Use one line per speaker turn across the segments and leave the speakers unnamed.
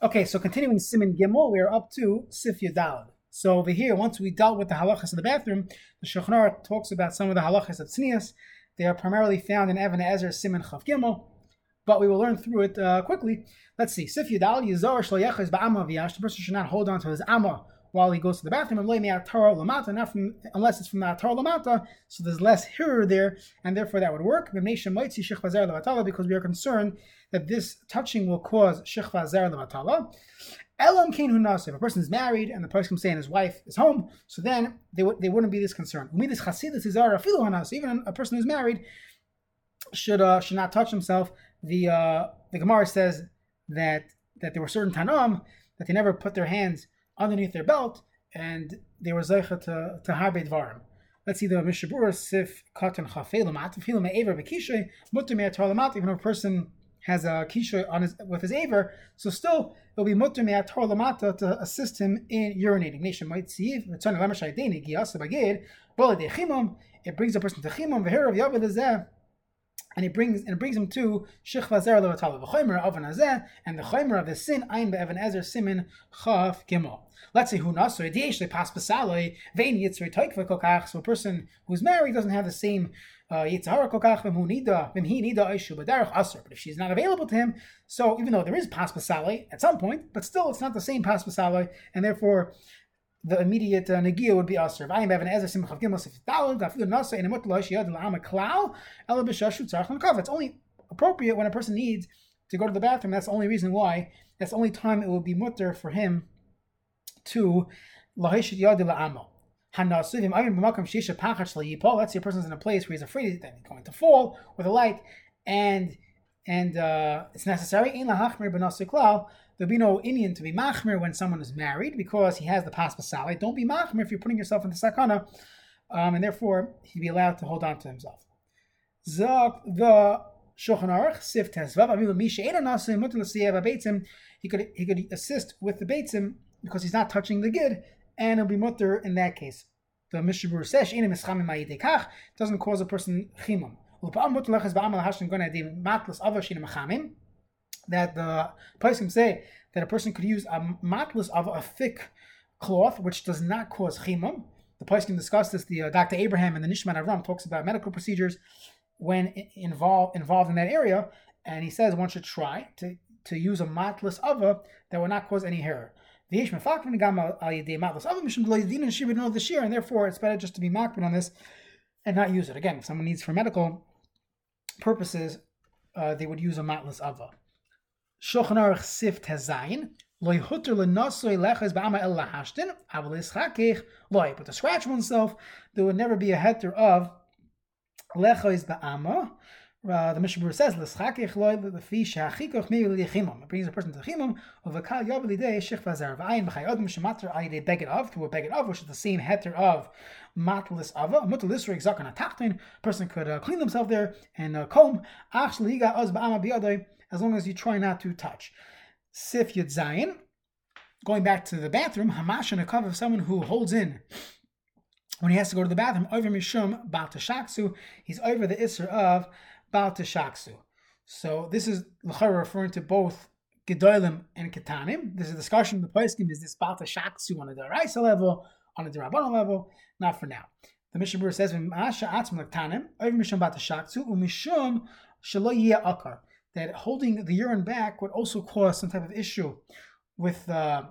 Okay, so continuing Siman Gimel, we are up to Sif Yadal. So over here, once we dealt with the halachas of the bathroom, the Shulchan talks about some of the halachas of tznius. They are primarily found in Even HaEzer Siman Chav Gimel, but we will learn through it uh, quickly. Let's see. Sif Yadal Yizar Shlo Ba'ama V'yash. The person should not hold on to his amma while he goes to the bathroom, not from unless it's from the atar lamata, so there's less here there, and therefore that would work. Because we are concerned that this touching will cause shechva zer levatala. Elam kain If a person is married and the person comes saying his wife is home, so then they, w- they wouldn't be this concerned. Even a person who's married should uh, should not touch himself. The uh, the Gemara says that that there were certain tanam that they never put their hands underneath their belt, and they were zeicha to to harbe dvarim. Let's see the Mishabura Sif Katan Chafei Lamat, Filu Me'ever Bekishay, Mutter Me'atar even a person has a kishoy on his with his aver, so still it'll be mutter me'ator lamata to assist him in urinating. Nation might see if lemashai deni giyasa bagid, it brings a person to chimum v'herav yavid and it brings and it brings him to shechva zer levatala v'chomer oven hazeh and the chomer of the sin ein be'evan ezer simin chaf gimel. Let's say who naso ediesh pas pasaloi vein yitzri toikva kokach. So a person who's married doesn't have the same uh, yitzhara kokach v'mu nida v'mhi nida aishu b'derech aser. But if she's not available to him, so even though there is pas pasaloi at some point, but still it's not the same pas pasaloi, and therefore the immediate uh, negia would be aser. I am having ezer simchav gimel sif dalad nasa in emut loish yad la'ama ela b'shashu tzarach l'kav. It's only appropriate when a person needs to go to the bathroom. That's the only reason why. That's the only time it will be mutter for him to lahish yad la'ama. Let's say a person's in a place where he's afraid he's going to fall with a light, and and uh, it's necessary. There'll be no Indian to be machmir when someone is married because he has the pas pasali. Don't be machmir if you're putting yourself in the sakana, um, and therefore he'd be allowed to hold on to himself. Zok the Shulchan Aruch Sif Tezvav Avilu Misha Eda Nasim Mutal Beitzim. He could he could assist with the Beitzim because he's not touching the gid, and it'll be mutter in that case. The Mishabur says Enim Eschamim Ma'idekach doesn't cause a person chimam. That the person say that a person could use a matlas of a thick cloth, which does not cause chimam. The can discuss this. The uh, Dr. Abraham and the Nishmas Avraham talks about medical procedures when involved involved in that area, and he says one should try to to use a matlas ava that will not cause any hair. And therefore, it's better just to be makbid on this and not use it. Again, if someone needs for medical purposes, uh, they would use a matless ava. Shulchan Aruch Sif Tezayin. Loy hutter lenasoy leches ba'ama el lahashtin, aval ischakech loy. But to scratch oneself, there would never be a heter of leches ba'ama. Uh, the Mishnah says, "L'schakich loy lefi shachikoch meyu lichimam." It brings a person to chimam of a kal yob lidei shich vazar v'ayin b'chay odem shemater ayidei beged of to a beged of, which is the same heter of matlis ava. Mutalis rig on a tachtin. Person could uh, clean themselves there and uh, comb. Ach shliga oz ba'ama biyadoi. As long as you try not to touch. Sif Yud Zayin. Going back to the bathroom, Hamash and a cover of someone who holds in when he has to go to the bathroom, over Mishum Baltashaksu, he's over the Isser of Baltashaksu. So this is referring to both Gedolim and Ketanim. There's a discussion in the Poskim, is this Baltashaksu on a Daraisa level, on a Darabana level? Not for now. The Mishnah says, Masha Atzm Lektanim, over Mishum Baltashaksu, Umishum Shalo Akar that holding the urine back would also cause some type of issue with uh,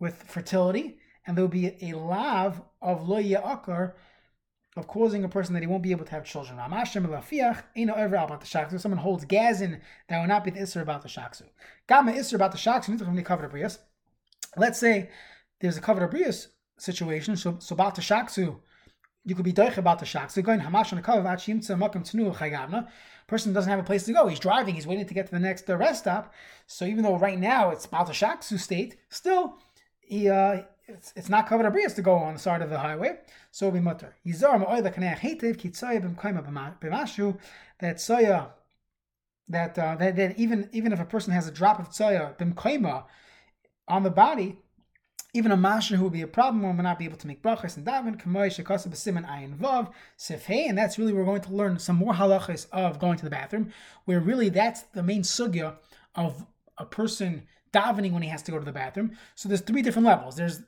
with fertility, and there would be a lav of lo akar of causing a person that he won't be able to have children. If someone holds gazin, that will not be the isser about the shaksu. Gama isser about the shaksu, Let's say there's a covered abrius situation, so so about the shaksu, you could be doich about the shaksu, going hamash on the cover achim tenu person doesn't have a place to go. He's driving. He's waiting to get to the next rest stop. So even though right now it's Baltashaksu state, still he uh, it's, it's not covered abrias to go on the side of the highway. So be mutter. Yizar ma'oy lekanech hetev kitzaya b'mkaima b'mashu that soya that, uh, that that even even if a person has a drop of tsoya b'mkaima on the body, even a masha who would be a problem will not be able to make brachas and daven kamoy shekasa b'siman ayin vav sefhei, and that's really we're going to learn some more halachas of going to the bathroom, where really that's the main sugya of a person davening when he has to go to the bathroom. So there's three different levels. There's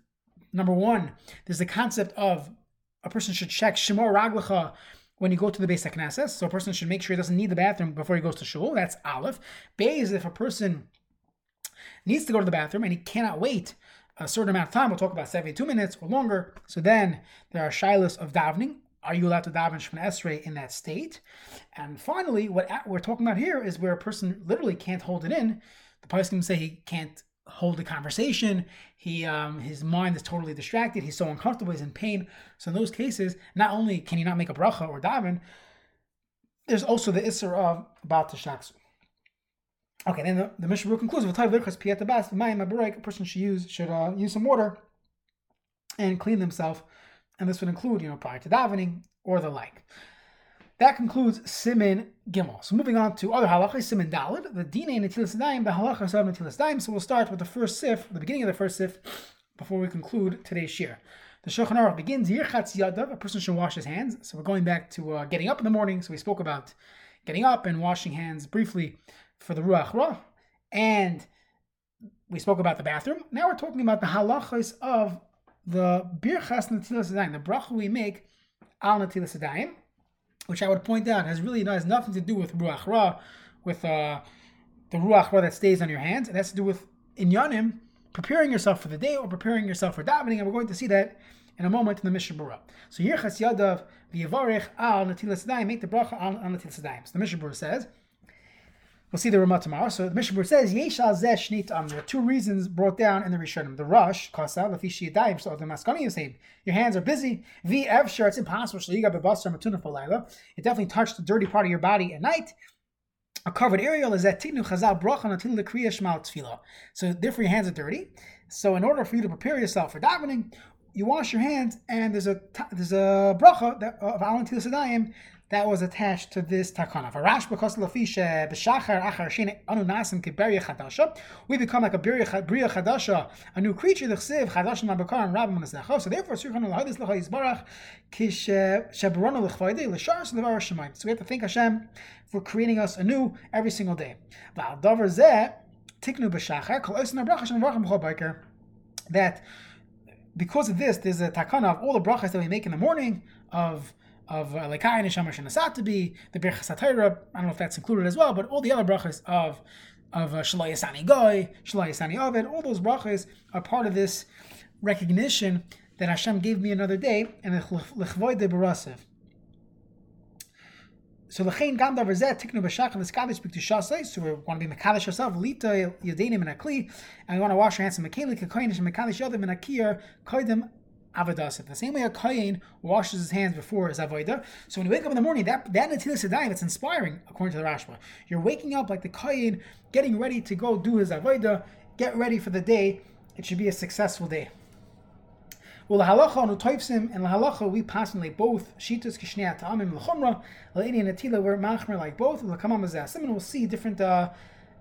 number one, there's the concept of a person should check Shemor Raglacha when you go to the Beis HaKnesses. So a person should make sure he doesn't need the bathroom before he goes to shul. That's Aleph. Bay is if a person needs to go to the bathroom and he cannot wait a certain amount of time. We'll talk about 72 minutes or longer. So then there are shilas of davening. Are you allowed to daven Shemon Esrei in that state? And finally, what we're talking about here is where a person literally can't hold it in. The can say he can't hold a conversation. He um, his mind is totally distracted. He's so uncomfortable. He's in pain. So in those cases, not only can he not make a bracha or daven, there's also the isser of about the shaksu. Okay, then the, the Mishnah concludes with Taivirchas Pieta Bas, Mayim Abarek, a person should use should uh, use some water and clean themselves, and this would include you know prior to davening or the like. That concludes Simin Gimel. So moving on to other halachas, Simin Dalid, the Dine Natilas Daim, the halachas of Natilas Daim. So we'll start with the first sif, the beginning of the first sif, before we conclude today's shir. The Shulchan Aruch begins Yirchatz Yadav, a person should wash his hands. So we're going back to uh, getting up in the morning. So we spoke about getting up and washing hands briefly for the Ruach Ra, and we spoke about the bathroom. Now we're talking about the halachas of the Birchas Natilas Daim, the bracha we make al Natilas Daim which I would point out has really has nothing to do with ruach ra, with uh, the ruach ra that stays on your hands. It has to do with inyanim, preparing yourself for the day or preparing yourself for davening, and we're going to see that in a moment in the Mishnah Berurah. So Yirchas Yadav v'yavarich al natilas make the bracha al natilas So the Mishnah Berurah says. We'll see the Ramah tomorrow. So the Mishnah says, Yeshal zeh shnit am. There are two reasons brought down in the Rishonim. The rush, kasa, lefishi yadayim, so the maskani is your hands are busy. V evshar, it's impossible. So you got bebasar matuna for laila. It definitely touched the dirty part of your body at night. A covered area is that tiknu chazal bracha until the kriya shmal tefillah. So therefore your hands are dirty. So in order for you to prepare yourself for davening, you wash your hands, and there's a there's a bracha that, of alan tilas that was attached to this takana. We become like a bria chadasha, a new creature. The chsiv chadash mabakar and rabbi monasecha. So therefore, surchan lahadis lecha yisbarach kish eh, shebarona lechvayde l'shar levar shemaim. So we have to thank Hashem for creating us anew every single day. That because of this, there's a takana of all the brachas that we make in the morning of of uh, Lekai Neshama to be the Birchas HaTorah. I don't know if that's included as well, but all the other brachas of of uh, Shalai Yasani Goy, Shalai Yasani Ovid, all those brachas are part of this recognition that Hashem gave me another day and Lechvoy de Barasev. So lechein gam davar zeh tiknu b'shach v'skadish b'ktushasei. So we want to be mekadosh yourself. Lita yadenim in a kli, and we want to wash our hands in mekeli kakoinish and mekadosh yodim in a kiyar koidim avodas. The same way a kohen washes his hands before his avodah. So when you wake up in the morning, that that netilas sedayim, it's inspiring according to the Rashba. You're waking up like the kohen, getting ready to go do his avodah, get ready for the day. It should be a successful day. Well, halacha on utoifsim and halacha we personally both shitas kishnei ta'amim l'chumra lady and atila we're machmer like both l'kamam azasim and we'll see different uh,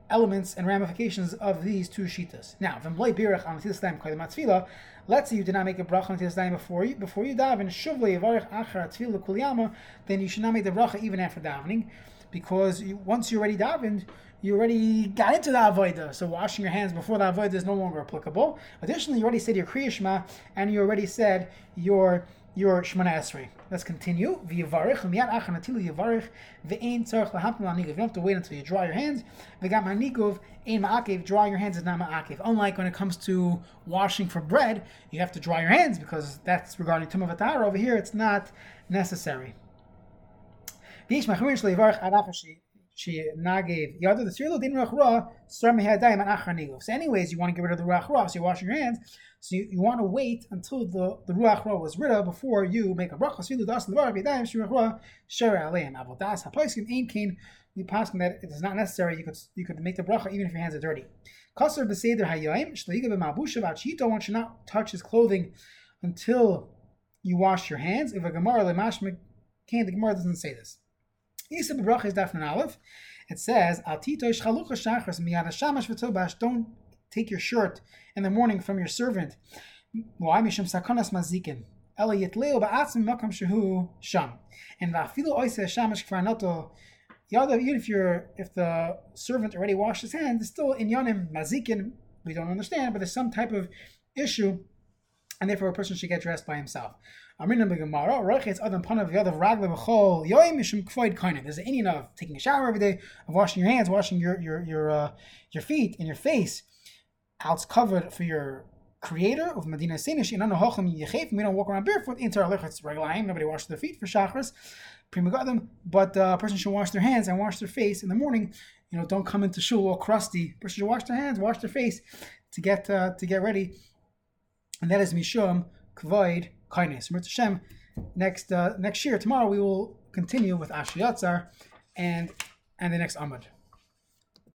elements and ramifications of these two shitas. Now, v'mloi birach on tilas time koydem atzvila. Let's say you did not make a bracha on tilas time before you before you daven shuvle yivarich achar atzvila kuliyama. Then you should not make the bracha even after davening, because you, once you already davened, you already got into the avodah, so washing your hands before the avodah is no longer applicable. Additionally, you already said your kriyashma, and you already said your your Shemana Esrei. Let's continue. V'yavarich miyad achar natilu yavarich ve'ein tzarich lahampim la'niguv. You don't have to wait until you dry your hands. V'gam ha'niguv ein ma'akev. Drying your hands is not ma'akev. Unlike when it comes to washing for bread, you have to dry your hands because that's regarding tumah v'tahara. Over here, it's not necessary. Yavarich arachashi she nagev yada the sirlo din ruach ra sar mehadayim an achar. So, anyways, you want to get rid of the ruach so you're washing your hands. So you, you want to wait until the the ruach ra was rid of before you make a bracha. Sirlo das levar b'yadayim shi ruach ra shara aleim avodas hapoiskim ein kain. We pass that it is not necessary. You could you could make the bracha even if your hands are dirty. Kasser b'seder hayoim shleiga b'mabushav achito. One should not touch his clothing until you wash your hands. If a gemara lemashmek can the gemara doesn't say this. Isa Bracha is Dafnan Aleph. It says, Al titosh chalucha shachas miyad shamash v'tobash. Don't take your shirt in the morning from your servant. Why? Mishum sakonas mazikin. Ela yitleo ba'atzim makam shehu sham. And va'afilu oise shamash Yada, even if you're if the servant already washed his hands, it's still in Yanim Mazikin. We don't understand, but there's some type of issue, and therefore a person should get dressed by himself. There's an Indian of taking a shower every day, of washing your hands, washing your your your uh, your feet and your face. How it's covered for your creator of Medina Sinish. We don't walk around barefoot into our lichotz reglaim. Nobody washes their feet for shachris, prima But uh, a person should wash their hands and wash their face in the morning. You know, don't come into shul all crusty. Person should wash their hands, wash their face to get uh, to get ready. And that is mishum kvoid kindness. Hashem. Next uh, next year, tomorrow we will continue with Asher Yatzar and and the next Amud.